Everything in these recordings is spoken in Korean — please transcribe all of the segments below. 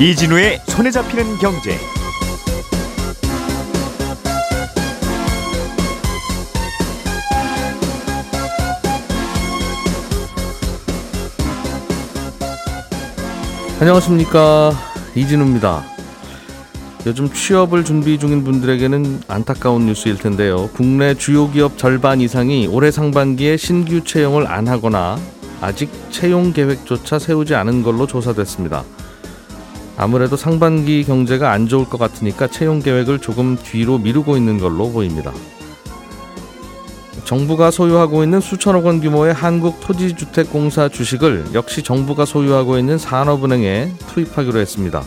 이진우의 손에 잡히는 경제. 안녕하십니까 이진우입니다. 요즘 취업을 준비 중인 분들에게는 안타까운 뉴스일 텐데요. 국내 주요 기업 절반 이상이 올해 상반기에 신규 채용을 안 하거나 아직 채용 계획조차 세우지 않은 걸로 조사됐습니다. 아무래도 상반기 경제가 안 좋을 것 같으니까 채용 계획을 조금 뒤로 미루고 있는 걸로 보입니다. 정부가 소유하고 있는 수천억 원 규모의 한국토지주택공사 주식을 역시 정부가 소유하고 있는 산업은행에 투입하기로 했습니다.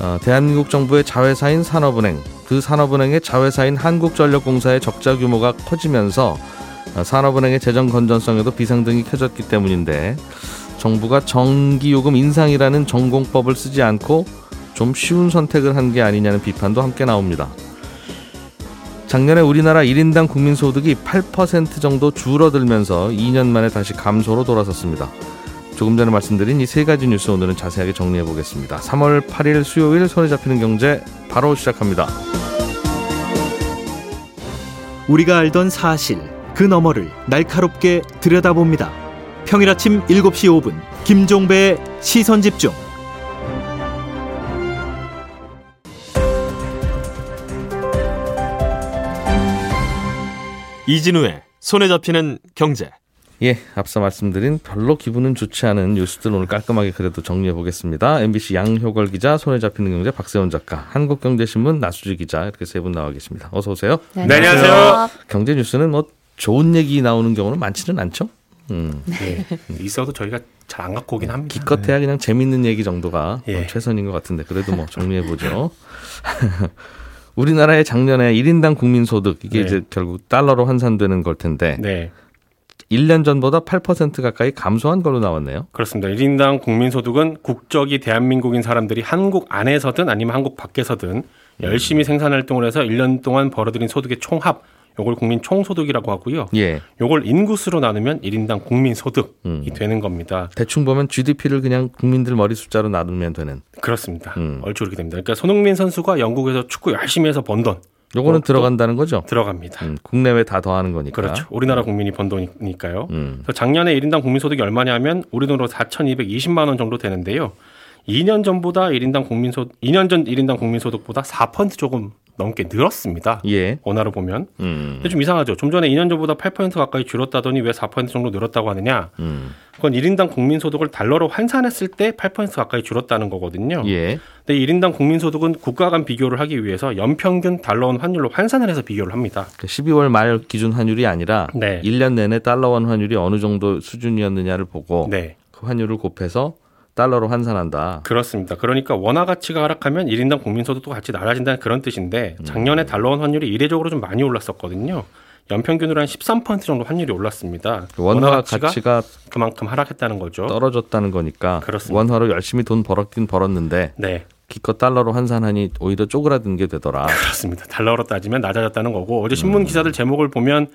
어, 대한민국 정부의 자회사인 산업은행, 그 산업은행의 자회사인 한국전력공사의 적자 규모가 커지면서 어, 산업은행의 재정 건전성에도 비상등이 켜졌기 때문인데 정부가 전기요금 인상이라는 전공법을 쓰지 않고 좀 쉬운 선택을 한 게 아니냐는 비판도 함께 나옵니다. 작년에 우리나라 1인당 국민소득이 8% 정도 줄어들면서 2년 만에 다시 감소로 돌아섰습니다. 조금 전에 말씀드린 이 세 가지 뉴스 오늘은 자세하게 정리해 보겠습니다. 3월 8일 수요일 손에 잡히는 경제 바로 시작합니다. 우리가 알던 사실 그 너머를 날카롭게 들여다봅니다. 평일 아침 7시 5분 김종배의 시선 집중. 이진우의 손에 잡히는 경제. 예, 앞서 말씀드린 별로 기분은 좋지 않은 뉴스들 오늘 깔끔하게 그래도 정리해 보겠습니다. MBC 양효걸 기자, 손에 잡히는 경제 박세원 작가, 한국경제신문 나수지 기자 이렇게 세 분 나와 계십니다. 어서 오세요. 네, 네, 안녕하세요. 경제 뉴스는 뭐 좋은 얘기 나오는 경우는 많지는 않죠. 음, 네. 있어도 저희가 잘 안 갖고 오긴 합니다. 기껏해야 그냥 재밌는 얘기 정도가 예. 어, 최선인 것 같은데 그래도 뭐 정리해 보죠. 우리나라의 작년에 1인당 국민 소득 이게 네. 이제 결국 달러로 환산되는 걸 텐데 네, 1년 전보다 8% 가까이 감소한 걸로 나왔네요. 그렇습니다. 1인당 국민 소득은 국적이 대한민국인 사람들이 한국 안에서든 아니면 한국 밖에서든 열심히 생산 활동을 해서 1년 동안 벌어들인 소득의 총합, 요걸 국민 총소득이라고 하고요. 예. 요걸 인구수로 나누면 1인당 국민 소득이 음. 되는 겁니다. 대충 보면 GDP를 그냥 국민들 머리 숫자로 나누면 되는. 그렇습니다. 음. 얼추 그렇게 됩니다. 그러니까 손흥민 선수가 영국에서 축구 열심히 해서 번 돈 요거는 어, 또- 들어간다는 거죠. 들어갑니다. 음, 국내외 다 더하는 거니까. 그렇죠. 우리나라 국민이 번 돈이니까요. 음. 그래서 작년에 1인당 국민 소득이 얼마냐면 우리 돈으로 4,220만 원 정도 되는데요. 2년 전보다 1인당 국민소득 2년 전 1인당 국민 소득보다 4% 조금 넘게 늘었습니다. 예. 원화로 보면. 음. 근데 좀 이상하죠. 좀 전에 2년 전보다 8% 가까이 줄었다더니 왜 4% 정도 늘었다고 하느냐? 음. 그건 1인당 국민소득을 달러로 환산했을 때 8% 가까이 줄었다는 거거든요. 예. 근데 1인당 국민소득은 국가 간 비교를 하기 위해서 연평균 달러원 환율로 환산을 해서 비교를 합니다. 그 12월 말 기준 환율이 아니라 네. 1년 내내 달러원 환율이 어느 정도 수준이었느냐를 보고 네. 그 환율을 곱해서 달러로 환산한다. 그렇습니다. 그러니까 원화 가치가 하락하면 1인당 국민소득도 같이 낮아진다는 그런 뜻인데 작년에 달러원 환율이 이례적으로 좀 많이 올랐었거든요. 연평균으로 한 13% 정도 환율이 올랐습니다. 그 원화 가치가 그만큼 하락했다는 거죠. 떨어졌다는 거니까 그렇습니다. 원화로 열심히 돈 벌었긴 벌었는데 네, 기껏 달러로 환산하니 오히려 쪼그라든 게 되더라. 그렇습니다. 달러로 따지면 낮아졌다는 거고 어제 신문 기사들 제목을 보면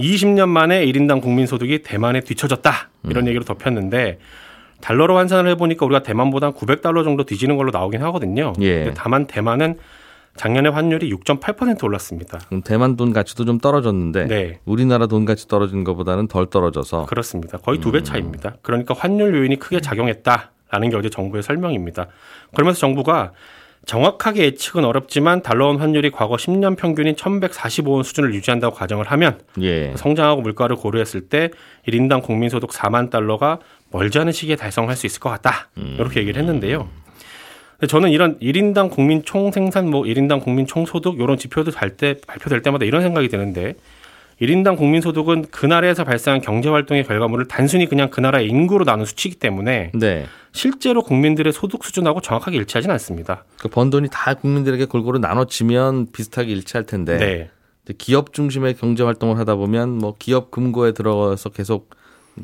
20년 만에 1인당 국민소득이 대만에 뒤처졌다 이런 얘기를 덮였는데 달러로 환산을 해보니까 우리가 대만보다 900달러 정도 뒤지는 걸로 나오긴 하거든요. 예. 다만 대만은 작년에 환율이 6.8% 올랐습니다. 그럼 대만 돈 가치도 좀 떨어졌는데 네. 우리나라 돈 가치 떨어진 것보다는 덜 떨어져서 그렇습니다. 거의 두배 차이입니다. 그러니까 환율 요인이 크게 작용했다라는 게 어제 정부의 설명입니다. 그러면서 정부가 정확하게 예측은 어렵지만 달러원 환율이 과거 10년 평균인 1145원 수준을 유지한다고 가정을 하면 예. 성장하고 물가를 고려했을 때 1인당 국민소득 4만 달러가 멀지 않은 시기에 달성할 수 있을 것 같다. 이렇게 얘기를 했는데요. 저는 이런 1인당 국민 총생산, 뭐 1인당 국민 총소득 이런 지표도 갈때 발표될 때마다 이런 생각이 드는데 1인당 국민소득은 그 나라에서 발생한 경제활동의 결과물을 단순히 그냥 그 나라의 인구로 나눈 수치이기 때문에 네. 실제로 국민들의 소득 수준하고 정확하게 일치하지는 않습니다. 그 번 돈이 다 국민들에게 골고루 나눠지면 비슷하게 일치할 텐데 네. 기업 중심의 경제 활동을 하다 보면 뭐 기업 금고에 들어가서 계속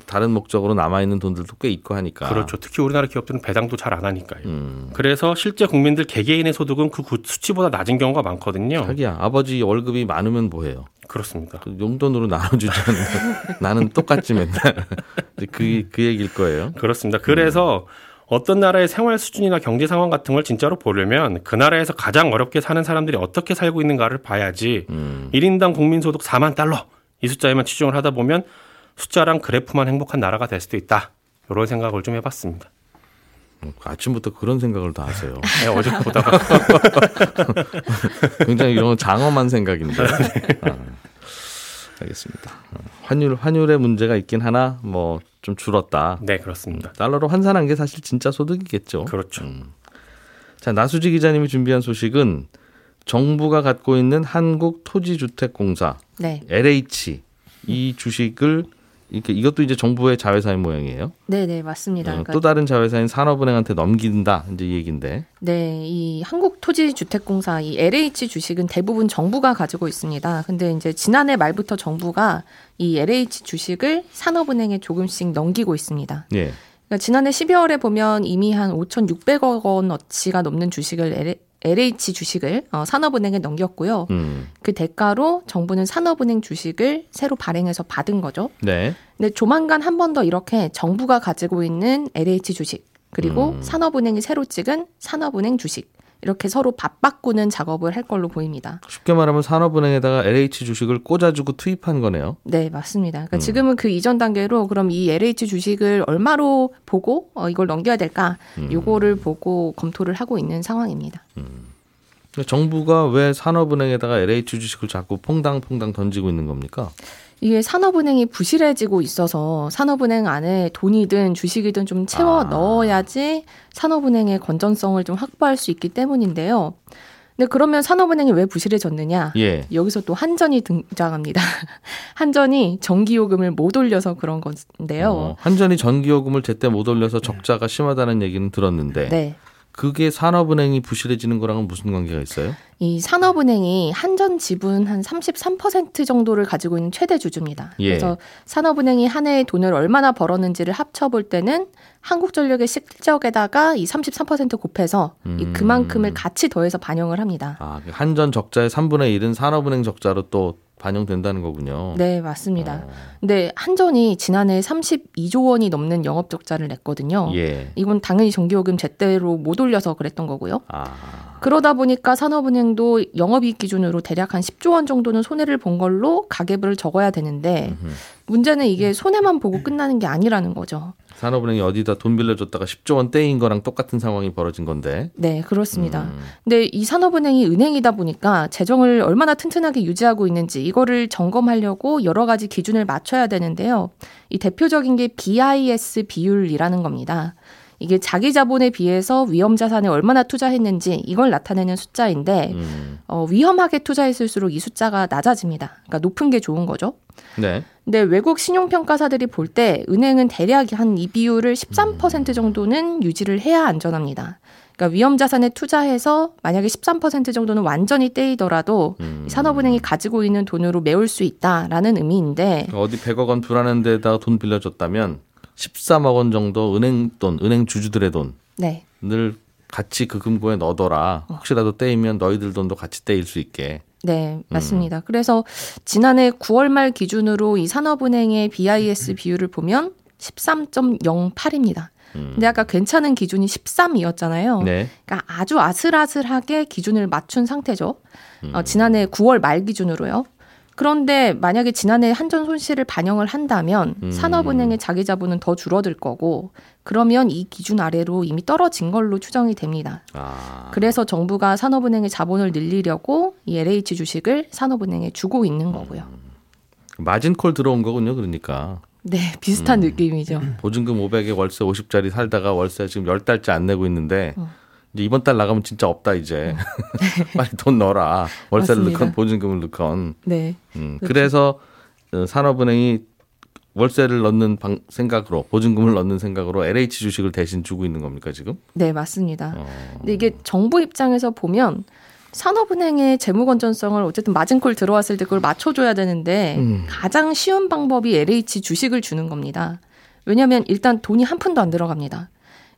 다른 목적으로 남아 있는 돈들도 꽤 있고 하니까. 그렇죠. 특히 우리나라 기업들은 배당도 잘 안 하니까요. 음. 그래서 실제 국민들 개개인의 소득은 그 구- 수치보다 낮은 경우가 많거든요. 자기야 아버지 월급이 많으면 뭐해요? 그렇습니다. 그 용돈으로 나눠주자는 나는 똑같지 맨날 그, 그 얘기일 거예요. 그렇습니다. 그래서 어떤 나라의 생활 수준이나 경제 상황 같은 걸 진짜로 보려면 그 나라에서 가장 어렵게 사는 사람들이 어떻게 살고 있는가를 봐야지 음. 1인당 국민소득 4만 달러 이 숫자에만 치중을 하다 보면 숫자랑 그래프만 행복한 나라가 될 수도 있다. 이런 생각을 좀 해봤습니다. 아침부터 그런 생각을 다 하세요. 네, 어제 보다가 굉장히 이런 건 장엄한 생각인데. 아, 알겠습니다. 어, 환율 환율의 문제가 있긴 하나 뭐 좀 줄었다. 네 그렇습니다. 달러로 환산한 게 사실 진짜 소득이겠죠. 그렇죠. 자 나수지 기자님이 준비한 소식은 정부가 갖고 있는 한국 토지주택공사 네. LH 이 주식을 이렇게 이것도 이제 정부의 자회사인 모양이에요. 네, 네, 맞습니다. 어, 그러니까 또 다른 자회사인 산업은행한테 넘긴다 이제 이 얘긴데. 네, 이 한국토지주택공사 이 LH 주식은 대부분 정부가 가지고 있습니다. 근데 이제 지난해 말부터 정부가 이 LH 주식을 산업은행에 조금씩 넘기고 있습니다. 예. 그러니까 지난해 12월에 보면 이미 한 5,600억 원어치가 넘는 주식을 LH 주식을 어, 산업은행에 넘겼고요. 음. 그 대가로 정부는 산업은행 주식을 새로 발행해서 받은 거죠. 네. 근데 조만간 한 번 더 이렇게 정부가 가지고 있는 LH 주식 그리고 음. 산업은행이 새로 찍은 산업은행 주식 이렇게 서로 밥바꾸는 작업을 할 걸로 보입니다. 쉽게 말하면 산업은행에다가 LH 주식을 꽂아주고 투입한 거네요. 네, 맞습니다. 그러니까 음. 지금은 그 이전 단계로 그럼 이 LH 주식을 얼마로 보고 어, 이걸 넘겨야 될까? 음. 요거를 보고 검토를 하고 있는 상황입니다. 근데 정부가 왜 산업은행에다가 LH 주식을 자꾸 퐁당퐁당 던지고 있는 겁니까? 이게 산업은행이 부실해지고 있어서 산업은행 안에 돈이든 주식이든 좀 채워 아. 넣어야지 산업은행의 건전성을 좀 확보할 수 있기 때문인데요. 근데 그러면 산업은행이 왜 부실해졌느냐? 예. 여기서 또 한전이 등장합니다. 한전이 전기요금을 못 올려서 그런 건데요. 어, 한전이 전기요금을 제때 못 올려서 적자가 심하다는 얘기는 들었는데 네. 그게 산업은행이 부실해지는 거랑은 무슨 관계가 있어요? 이 산업은행이 한전 지분 한 33% 정도를 가지고 있는 최대 주주입니다. 예. 그래서 산업은행이 한 해에 돈을 얼마나 벌었는지를 합쳐볼 때는 한국전력의 실적에다가 이 33% 곱해서 이 음. 그만큼을 같이 더해서 반영을 합니다. 아, 그 한전 적자의 3분의 1은 산업은행 적자로 또 반영된다는 거군요. 네, 맞습니다. 어, 근데 한전이 지난해 32조 원이 넘는 영업 적자를 냈거든요. 예. 이건 당연히 전기요금 제대로 못 올려서 그랬던 거고요. 아, 그러다 보니까 산업은행도 영업이익 기준으로 대략 한 10조 원 정도는 손해를 본 걸로 가계부를 적어야 되는데. 문제는 이게 손해만 보고 끝나는 게 아니라는 거죠. 산업은행이 어디다 돈 빌려줬다가 10조 원 떼인 거랑 똑같은 상황이 벌어진 건데. 네, 그렇습니다. 음, 근데 이 산업은행이 은행이다 보니까 재정을 얼마나 튼튼하게 유지하고 있는지 이거를 점검하려고 여러 가지 기준을 맞춰야 되는데요. 이 대표적인 게 BIS 비율이라는 겁니다. 이게 자기 자본에 비해서 위험 자산에 얼마나 투자했는지 이걸 나타내는 숫자인데 음, 어, 위험하게 투자했을수록 이 숫자가 낮아집니다. 그러니까 높은 게 좋은 거죠. 네. 근데 외국 신용평가사들이 볼 때 은행은 대략 한 이 비율을 13% 정도는 유지를 해야 안전합니다. 그러니까 위험 자산에 투자해서 만약에 13% 정도는 완전히 떼이더라도 음. 이 산업은행이 가지고 있는 돈으로 메울 수 있다라는 의미인데 어디 100억 원 불안한 데다가 돈 빌려줬다면 13억 원 정도 은행 돈, 은행 주주들의 네. 돈을 같이 그 금고에 넣어둬라. 혹시라도 떼이면 너희들 돈도 같이 떼일 수 있게. 네, 맞습니다. 그래서 지난해 9월 말 기준으로 이 산업은행의 BIS 비율을 보면 13.08입니다. 근데 아까 괜찮은 기준이 13이었잖아요. 네. 그러니까 아주 아슬아슬하게 기준을 맞춘 상태죠. 어, 지난해 9월 말 기준으로요. 그런데 만약에 지난해 한전 손실을 반영을 한다면 음. 산업은행의 자기 자본은 더 줄어들 거고 그러면 이 기준 아래로 이미 떨어진 걸로 추정이 됩니다. 아. 그래서 정부가 산업은행의 자본을 늘리려고 이 LH 주식을 산업은행에 주고 있는 거고요. 마진콜 들어온 거군요. 그러니까. 네, 비슷한 음. 느낌이죠. 보증금 500에 월세 50짜리 살다가 월세 지금 10달째 안 내고 있는데 어. 이제 이번 달 나가면 진짜 없다 이제. 빨리 돈 넣어라. 월세를 맞습니다. 넣건 보증금을 넣건. 네. 음, 그렇죠. 그래서 어, 산업은행이 월세를 넣는 방, 생각으로 보증금을 넣는 생각으로 LH 주식을 대신 주고 있는 겁니까 지금? 네, 맞습니다. 어. 근데 이게 정부 입장에서 보면 산업은행의 재무 건전성을 어쨌든 마진콜 들어왔을 때 그걸 맞춰줘야 되는데 음. 가장 쉬운 방법이 LH 주식을 주는 겁니다. 왜냐하면 일단 돈이 한 푼도 안 들어갑니다.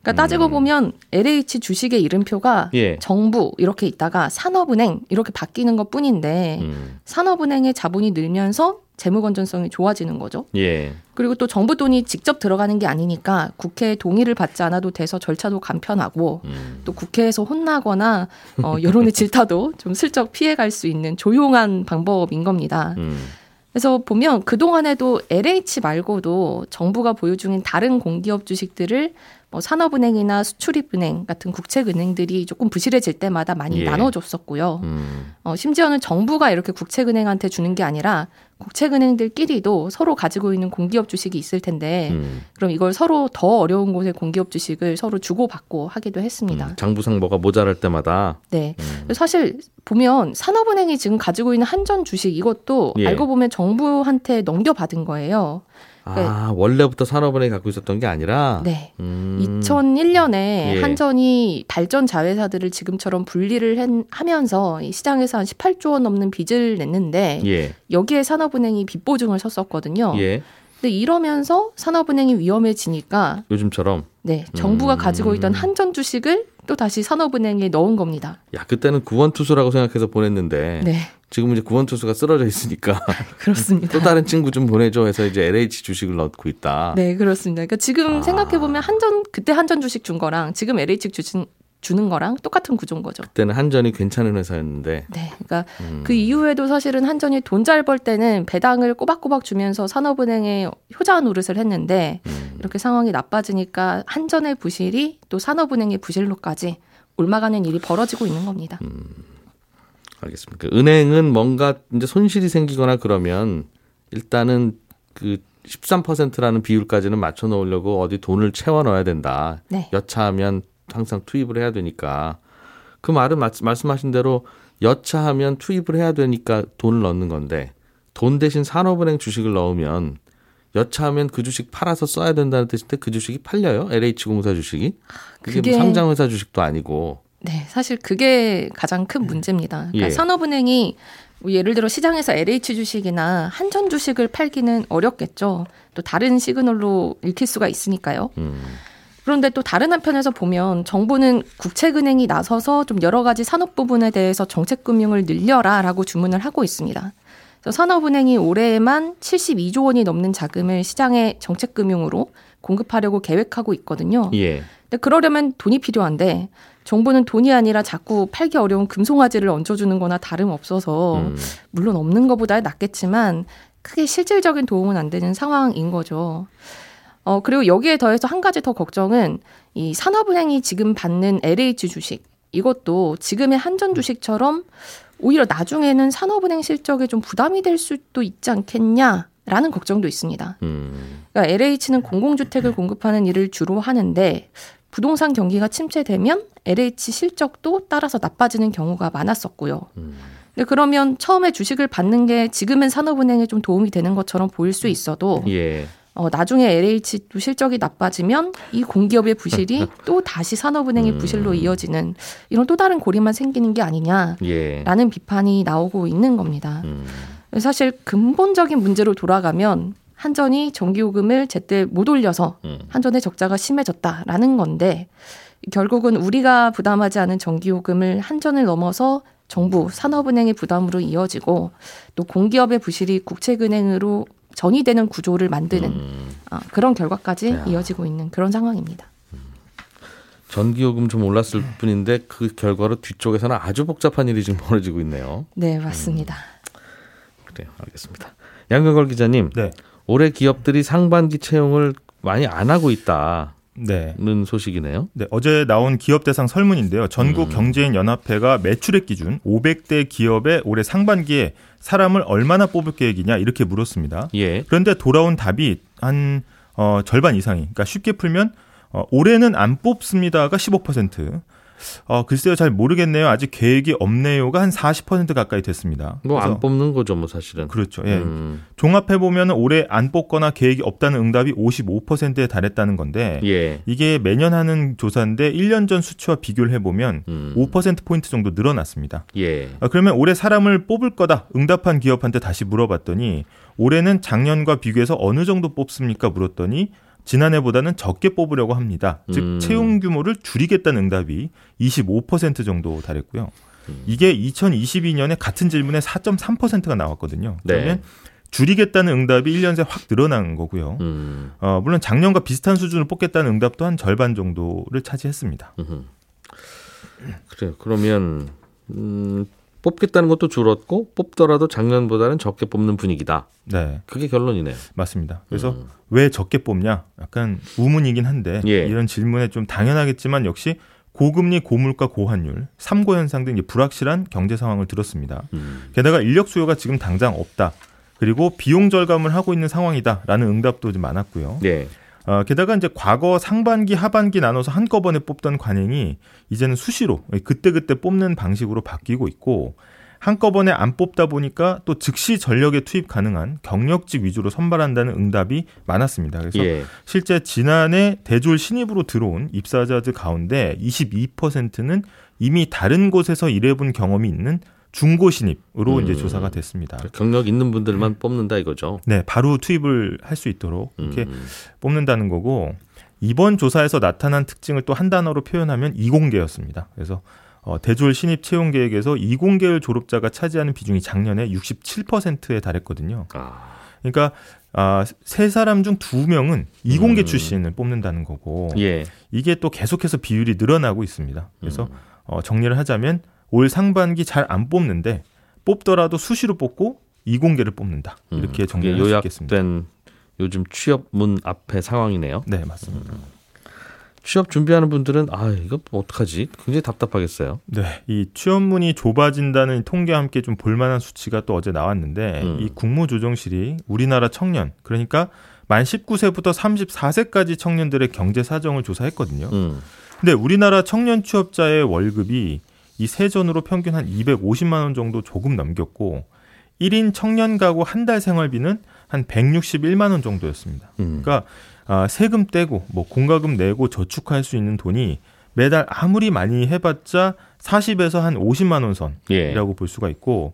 그러니까 따지고 보면 LH 주식의 이름표가 예. 정부 이렇게 있다가 산업은행 이렇게 바뀌는 것 뿐인데 음. 산업은행의 자본이 늘면서 재무 건전성이 좋아지는 거죠. 예. 그리고 또 정부 돈이 직접 들어가는 게 아니니까 국회 동의를 받지 않아도 돼서 절차도 간편하고 음. 또 국회에서 혼나거나 어, 여론의 질타도 좀 슬쩍 피해갈 수 있는 조용한 방법인 겁니다. 음. 그래서 보면 그동안에도 LH 말고도 정부가 보유 중인 다른 공기업 주식들을 뭐 산업은행이나 수출입은행 같은 국책은행들이 조금 부실해질 때마다 많이 예. 나눠줬었고요. 음. 어, 심지어는 정부가 이렇게 국책은행한테 주는 게 아니라 국책은행들끼리도 서로 가지고 있는 공기업 주식이 있을 텐데 음. 그럼 이걸 서로 더 어려운 곳의 공기업 주식을 서로 주고받고 하기도 했습니다. 음. 장부상보가 모자랄 때마다 네. 음. 사실 보면 산업은행이 지금 가지고 있는 한전 주식 이것도 예. 알고 보면 정부한테 넘겨받은 거예요. 아 원래부터 산업은행이 갖고 있었던 게 아니라 네. 음. 2001년에 예. 한전이 발전 자회사들을 지금처럼 분리를 한- 하면서 이 시장에서 한 18조 원 넘는 빚을 냈는데 예. 여기에 산업은행이 빚 보증을 섰었거든요. 예. 근데 이러면서 산업은행이 위험해지니까 요즘처럼 네, 정부가 음. 가지고 있던 한전 주식을 또 다시 산업은행에 넣은 겁니다. 야 그때는 구원 투수라고 생각해서 보냈는데 네, 지금은 이제 구원 투수가 쓰러져 있으니까 그렇습니다. 또 다른 친구 좀 보내줘 해서 이제 LH 주식을 넣고 있다. 네, 그렇습니다. 그러니까 지금 아. 생각해 보면 한전 그때 한전 주식 준 거랑 지금 LH 주식 주는 거랑 똑같은 구조인 거죠. 그때는 한전이 괜찮은 회사였는데 네, 그러니까 음. 그 이후에도 사실은 한전이 돈 잘 벌 때는 배당을 꼬박꼬박 주면서 산업은행에 효자 노릇을 했는데 음. 이렇게 상황이 나빠지니까 한전의 부실이 또 산업은행의 부실로까지 옮아가는 일이 벌어지고 있는 겁니다. 음. 알겠습니다. 그 은행은 뭔가 이제 손실이 생기거나 그러면 일단은 그 13%라는 비율까지는 맞춰 놓으려고 어디 돈을 채워 넣어야 된다. 네. 여차하면 항상 투입을 해야 되니까 그 말은 마- 말씀하신 대로 여차하면 투입을 해야 되니까 돈을 넣는 건데 돈 대신 산업은행 주식을 넣으면 여차하면 그 주식 팔아서 써야 된다는 뜻인데 그 주식이 팔려요? LH공사 주식이? 그게, 그게- 뭐 상장회사 주식도 아니고. 네, 사실 그게 가장 큰 문제입니다. 그러니까 예. 산업은행이 뭐 예를 들어 시장에서 LH 주식이나 한전 주식을 팔기는 어렵겠죠. 또 다른 시그널로 읽힐 수가 있으니까요. 음. 그런데 또 다른 한편에서 보면 정부는 국책은행이 나서서 좀 여러 가지 산업 부분에 대해서 정책 금융을 늘려라라고 주문을 하고 있습니다. 산업은행이 올해에만 72조 원이 넘는 자금을 시장에 정책 금융으로 공급하려고 계획하고 있거든요. 예. 근데 그러려면 돈이 필요한데 정부는 돈이 아니라 자꾸 팔기 어려운 금송아지를 얹어주는 거나 다름없어서 음. 물론 없는 것보다 낫겠지만 크게 실질적인 도움은 안 되는 상황인 거죠. 어, 그리고 여기에 더해서 한 가지 더 걱정은 이 산업은행이 지금 받는 LH 주식 이것도 지금의 한전 주식처럼 오히려 나중에는 산업은행 실적에 좀 부담이 될 수도 있지 않겠냐 라는 걱정도 있습니다. 음. 그러니까 LH는 공공주택을 공급하는 일을 주로 하는데 부동산 경기가 침체되면 LH 실적도 따라서 나빠지는 경우가 많았었고요. 음. 근데 그러면 처음에 주식을 받는 게 지금은 산업은행에 좀 도움이 되는 것처럼 보일 수 있어도 예. 어, 나중에 LH도 실적이 나빠지면 이 공기업의 부실이 또 다시 산업은행의 음. 부실로 이어지는 이런 또 다른 고리만 생기는 게 아니냐라는 예. 비판이 나오고 있는 겁니다. 음. 사실 근본적인 문제로 돌아가면 한전이 전기요금을 제때 못 올려서 음. 한전의 적자가 심해졌다라는 건데 결국은 우리가 부담하지 않은 전기요금을 한전을 넘어서 정부 산업은행의 부담으로 이어지고 또 공기업의 부실이 국책은행으로 전이 되는 구조를 만드는 음. 아, 그런 결과까지 야. 이어지고 있는 그런 상황입니다. 전기요금 좀 올랐을 뿐인데 그 결과로 뒤쪽에서는 아주 복잡한 일이 지금 벌어지고 있네요. 네, 맞습니다. 그래요. 알겠습니다. 양경걸 기자님, 네. 올해 기업들이 상반기 채용을 많이 안 하고 있다 는 네. 소식이네요. 네, 어제 나온 기업 대상 설문인데요. 전국 음. 경제인 연합회가 매출액 기준 500대 기업의 올해 상반기에 사람을 얼마나 뽑을 계획이냐 이렇게 물었습니다. 예. 그런데 돌아온 답이 한 어, 절반 이상이. 그러니까 쉽게 풀면 어, 올해는 안 뽑습니다가 15%. 어, 글쎄요, 잘 모르겠네요. 아직 계획이 없네요가 한 40% 가까이 됐습니다. 뭐 안 뽑는 거죠, 뭐 사실은. 그렇죠. 예. 음. 종합해 보면 올해 안 뽑거나 계획이 없다는 응답이 55%에 달했다는 건데 예. 이게 매년 하는 조사인데 1년 전 수치와 비교를 해 보면 음. 5% 포인트 정도 늘어났습니다. 예. 아, 그러면 올해 사람을 뽑을 거다 응답한 기업한테 다시 물어봤더니 올해는 작년과 비교해서 어느 정도 뽑습니까 물었더니 지난해보다는 적게 뽑으려고 합니다. 즉 음. 채용 규모를 줄이겠다는 응답이 25% 정도 달했고요. 이게 2022년에 같은 질문에 4.3%가 나왔거든요. 네. 그러면 줄이겠다는 응답이 1년 새 확 늘어난 거고요. 음. 어, 물론 작년과 비슷한 수준을 뽑겠다는 응답도 한 절반 정도를 차지했습니다. 그래 그러면 음, 뽑겠다는 것도 줄었고 뽑더라도 작년보다는 적게 뽑는 분위기다. 네, 그게 결론이네요. 맞습니다. 그래서 음. 왜 적게 뽑냐? 약간 우문이긴 한데 예. 이런 질문에 좀 당연하겠지만 역시 고금리, 고물가, 고환율, 삼고 현상 등 불확실한 경제 상황을 들었습니다. 음. 게다가 인력 수요가 지금 당장 없다. 그리고 비용 절감을 하고 있는 상황이다라는 응답도 좀 많았고요. 네. 어, 게다가 이제 과거 상반기, 하반기 나눠서 한꺼번에 뽑던 관행이 이제는 수시로 그때그때 뽑는 방식으로 바뀌고 있고 한꺼번에 안 뽑다 보니까 또 즉시 전력에 투입 가능한 경력직 위주로 선발한다는 응답이 많았습니다. 그래서 예. 실제 지난해 대졸 신입으로 들어온 입사자들 가운데 22%는 이미 다른 곳에서 일해본 경험이 있는 중고 신입으로 음. 이제 조사가 됐습니다. 경력 있는 분들만 뽑는다 이거죠. 네, 바로 투입을 할 수 있도록 이렇게 음. 뽑는다는 거고 이번 조사에서 나타난 특징을 또 한 단어로 표현하면 이공계였습니다. 그래서 어, 대졸 신입 채용 계획에서 이공계열 졸업자가 차지하는 비중이 작년에 67%에 달했거든요. 아. 그러니까 아, 세 사람 중 두 명은 이공계 음. 출신을 뽑는다는 거고 예. 이게 또 계속해서 비율이 늘어나고 있습니다. 그래서 음. 어, 정리를 하자면 올 상반기 잘 안 뽑는데 뽑더라도 수시로 뽑고 이공계를 뽑는다 이렇게 음, 정리를 그게 할수 있겠습니다. 요즘 취업 문 앞의 상황이네요. 네 맞습니다. 취업 준비하는 분들은 아 이거 어떡하지? 굉장히 답답하겠어요. 네, 이 취업문이 좁아진다는 통계와 함께 좀 볼만한 수치가 또 어제 나왔는데 음. 이 국무조정실이 우리나라 청년 그러니까 만 19세부터 34세까지 청년들의 경제 사정을 조사했거든요. 음. 근데 우리나라 청년 취업자의 월급이 이 세 전으로 평균 한 250만 원 정도 조금 넘겼고 1인 청년 가구 한 달 생활비는 한 161만 원 정도였습니다. 음. 그러니까 아, 세금 떼고 뭐 공과금 내고 저축할 수 있는 돈이 매달 아무리 많이 해봤자 40에서 한 50만 원 예. 선이라고 볼 수가 있고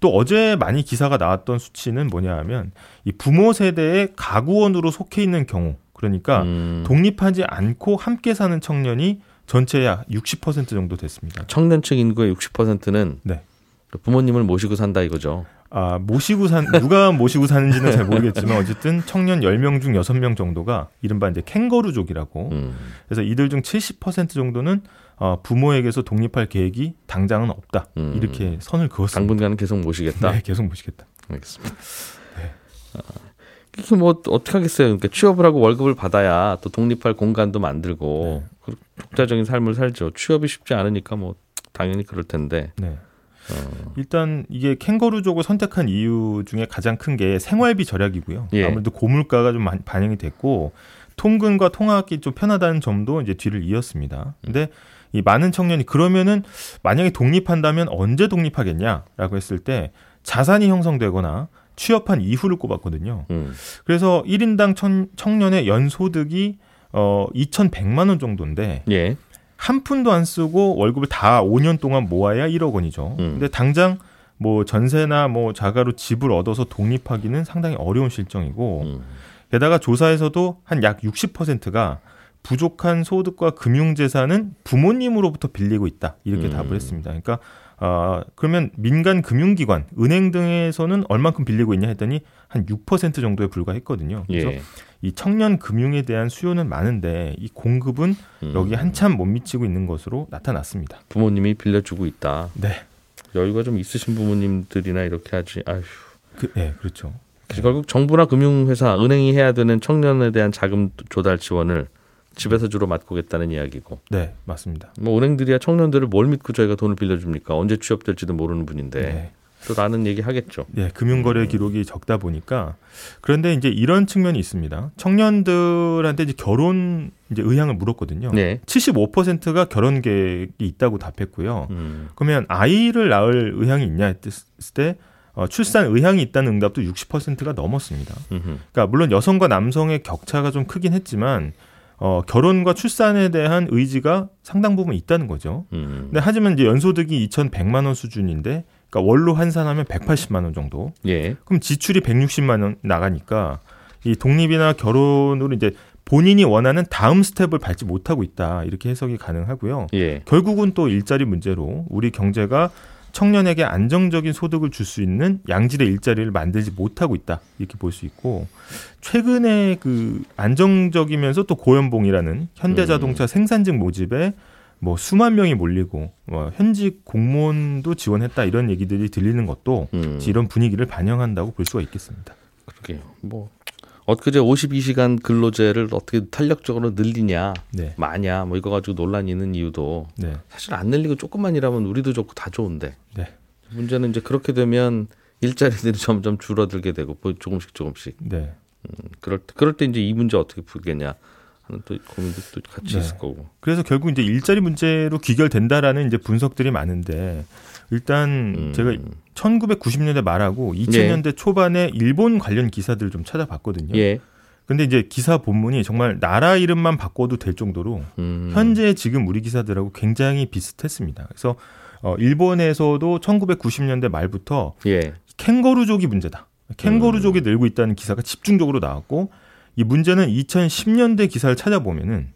또 어제 많이 기사가 나왔던 수치는 뭐냐 하면 이 부모 세대의 가구원으로 속해 있는 경우 그러니까 음. 독립하지 않고 함께 사는 청년이 전체의 약 60% 정도 됐습니다. 청년 층 인구의 60%는 네. 부모님을 모시고 산다 이거죠. 아, 모시고 산 누가 모시고 사는지는 잘 모르겠지만 어쨌든 청년 10명 중 6명 정도가 이른바 이제 캥거루족이라고 음. 그래서 이들 중 70% 정도는 어, 부모에게서 독립할 계획이 당장은 없다. 음. 이렇게 선을 그었습니다. 당분간은 계속 모시겠다. 네, 계속 모시겠다. 알겠습니다. 아, 이게 뭐 어떻게 하겠어요? 그러니까 취업을 하고 월급을 받아야 또 독립할 공간도 만들고 그 독자적인 삶을 살죠. 취업이 쉽지 않으니까 뭐 당연히 그럴 텐데. 네. 어, 일단 이게 캥거루족을 선택한 이유 중에 가장 큰 게 생활비 절약이고요. 예. 아무래도 고물가가 좀 반영이 됐고 통근과 통학이 좀 편하다는 점도 이제 뒤를 이었습니다. 근데 이 많은 청년이 그러면은 만약에 독립한다면 언제 독립하겠냐라고 했을 때 자산이 형성되거나 취업한 이후를 꼽았거든요. 음. 그래서 1인당 천, 청년의 연소득이 어 2,100만 원 정도인데 예. 한 푼도 안 쓰고 월급을 다 5년 동안 모아야 1억 원이죠. 음. 근데 당장 뭐 전세나 뭐 자가로 집을 얻어서 독립하기는 상당히 어려운 실정이고 음. 게다가 조사에서도 한 약 60%가 부족한 소득과 금융 재산은 부모님으로부터 빌리고 있다 이렇게 음. 답을 했습니다. 그러니까 아 그러면 민간 금융기관, 은행 등에서는 얼만큼 빌리고 있냐 했더니 한 6% 정도에 불과했거든요. 그래서 예. 이 청년 금융에 대한 수요는 많은데 이 공급은 음. 여기 한참 못 미치고 있는 것으로 나타났습니다. 부모님이 빌려주고 있다. 네, 여유가 좀 있으신 부모님들이나 이렇게 하지. 아휴. 그, 네, 그렇죠. 결국 정부나 금융회사, 은행이 해야 되는 청년에 대한 자금 조달 지원을 집에서 주로 맡고겠다는 이야기고. 네, 맞습니다. 뭐 은행들이야 청년들을 뭘 믿고 저희가 돈을 빌려줍니까? 언제 취업될지도 모르는 분인데 네. 또 라는 얘기 하겠죠. 네, 금융거래 기록이 적다 보니까 그런데 이제 이런 측면이 있습니다. 청년들한테 이제 결혼 이제 의향을 물었거든요. 네. 75%가 결혼 계획이 있다고 답했고요. 음. 그러면 아이를 낳을 의향이 있냐 했을 때 어, 출산 의향이 있다는 응답도 60%가 넘었습니다. 음흠. 그러니까 물론 여성과 남성의 격차가 좀 크긴 했지만 어, 결혼과 출산에 대한 의지가 상당 부분 있다는 거죠. 음. 근데 하지만 이제 연소득이 2,100만 원 수준인데 그러니까 원로 환산하면 180만 원 정도. 예. 그럼 지출이 160만 원 나가니까 이 독립이나 결혼으로 이제 본인이 원하는 다음 스텝을 밟지 못하고 있다 이렇게 해석이 가능하고요. 예. 결국은 또 일자리 문제로 우리 경제가 청년에게 안정적인 소득을 줄 수 있는 양질의 일자리를 만들지 못하고 있다 이렇게 볼 수 있고 최근에 그 안정적이면서 또 고연봉이라는 현대자동차 생산직 모집에 뭐 수만 명이 몰리고 뭐 현직 공무원도 지원했다 이런 얘기들이 들리는 것도 음. 이런 분위기를 반영한다고 볼 수가 있겠습니다. 그러게요. 뭐 엊그제 52시간 근로제를 어떻게 탄력적으로 늘리냐, 네, 마냐, 뭐 이거 가지고 논란이 있는 이유도 네, 사실 안 늘리고 조금만 일하면 우리도 좋고 다 좋은데 네, 문제는 이제 그렇게 되면 일자리들이 점점 줄어들게 되고 뭐 조금씩 조금씩 네. 그럴 때 그럴 때 이제 이 문제 어떻게 풀겠냐 하는 또 고민도 또 같이 네. 있을 거고. 그래서 결국 이제 일자리 문제로 귀결된다라는 이제 분석들이 많은데 일단 음. 제가 1990년대 말하고 2000년대 초반에 일본 관련 기사들을 좀 찾아봤거든요. 예. 근데 이제 기사 본문이 정말 나라 이름만 바꿔도 될 정도로 음. 현재 지금 우리 기사들하고 굉장히 비슷했습니다. 그래서 어, 일본에서도 1990년대 말부터 예. 캥거루족이 문제다. 캥거루족이 늘고 있다는 기사가 집중적으로 나왔고 이 문제는 2010년대 기사를 찾아보면은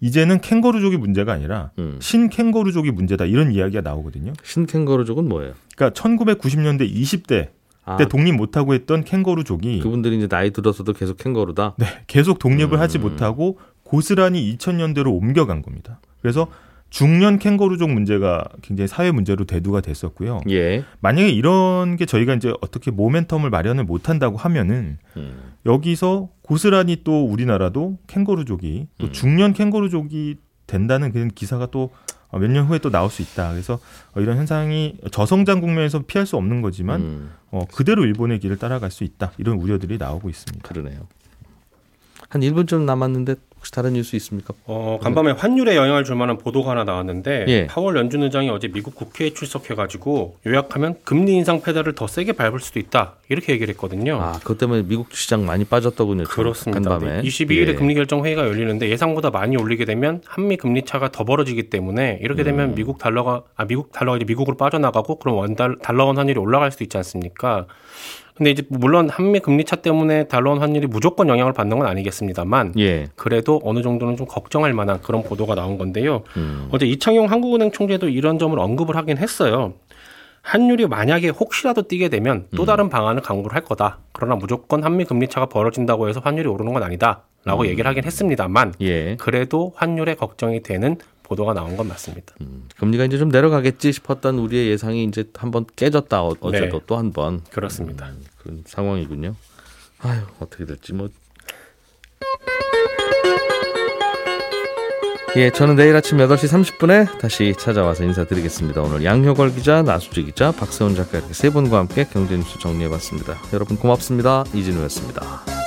이제는 캥거루족이 문제가 아니라 음. 신캥거루족이 문제다 이런 이야기가 나오거든요. 신캥거루족은 뭐예요? 그러니까 1990년대 20대 아, 때 독립 못하고 했던 캥거루족이 그분들이 이제 나이 들어서도 계속 캥거루다. 네, 계속 독립을 음. 하지 못하고 고스란히 2000년대로 옮겨간 겁니다. 그래서 중년 캥거루족 문제가 굉장히 사회 문제로 대두가 됐었고요. 예. 만약에 이런 게 저희가 이제 어떻게 모멘텀을 마련을 못 한다고 하면은 음. 여기서 고스란히 또 우리나라도 캥거루족이 또 음. 중년 캥거루족이 된다는 그런 기사가 또 몇 년 후에 또 나올 수 있다. 그래서 어, 이런 현상이 저성장 국면에서 피할 수 없는 거지만 음, 어, 그대로 일본의 길을 따라갈 수 있다. 이런 우려들이 나오고 있습니다. 그러네요. 한 1분 좀 남았는데 혹시 다른 뉴스 있습니까? 어, 간밤에 환율에 영향을 줄 만한 보도가 하나 나왔는데 예. 파월 연준 의장이 어제 미국 국회에 출석해 가지고 요약하면 금리 인상 페달을 더 세게 밟을 수도 있다 이렇게 얘기를 했거든요. 아, 그것 때문에 미국 시장 많이 빠졌더군요. 그렇습니다. 간밤에. 네, 22일에 예. 금리 결정 회의가 열리는데 예상보다 많이 올리게 되면 한미 금리 차가 더 벌어지기 때문에 이렇게 되면 음. 미국 달러가 아 미국 달러가 이제 미국으로 빠져나가고 그럼 원달 달러원 환율이 올라갈 수도 있지 않습니까? 근데 이제 물론 한미 금리 차 때문에 달러원 환율이 무조건 영향을 받는 건 아니겠습니다만 예. 그래도 어느 정도는 좀 걱정할 만한 그런 보도가 나온 건데요. 음. 어제 이창용 한국은행 총재도 이런 점을 언급을 하긴 했어요. 환율이 만약에 혹시라도 뛰게 되면 음. 또 다른 방안을 강구를 할 거다. 그러나 무조건 한미 금리 차가 벌어진다고 해서 환율이 오르는 건 아니다.라고 음. 얘기를 하긴 했습니다만 예. 그래도 환율에 걱정이 되는 보도가 나온 건 맞습니다. 음, 금리가 이제 좀 내려가겠지 싶었던 우리의 예상이 이제 한번 깨졌다. 어, 어제도 네. 또한 번. 그렇습니다. 음, 그런 상황이군요. 아유, 어떻게 될지 뭐. 예, 저는 내일 아침 8시 30분에 다시 찾아와서 인사드리겠습니다. 오늘 양효걸 기자, 나수지 기자, 박세훈 작가 이렇게 세 분과 함께 경제 뉴스 정리해봤습니다. 여러분 고맙습니다. 이진우였습니다.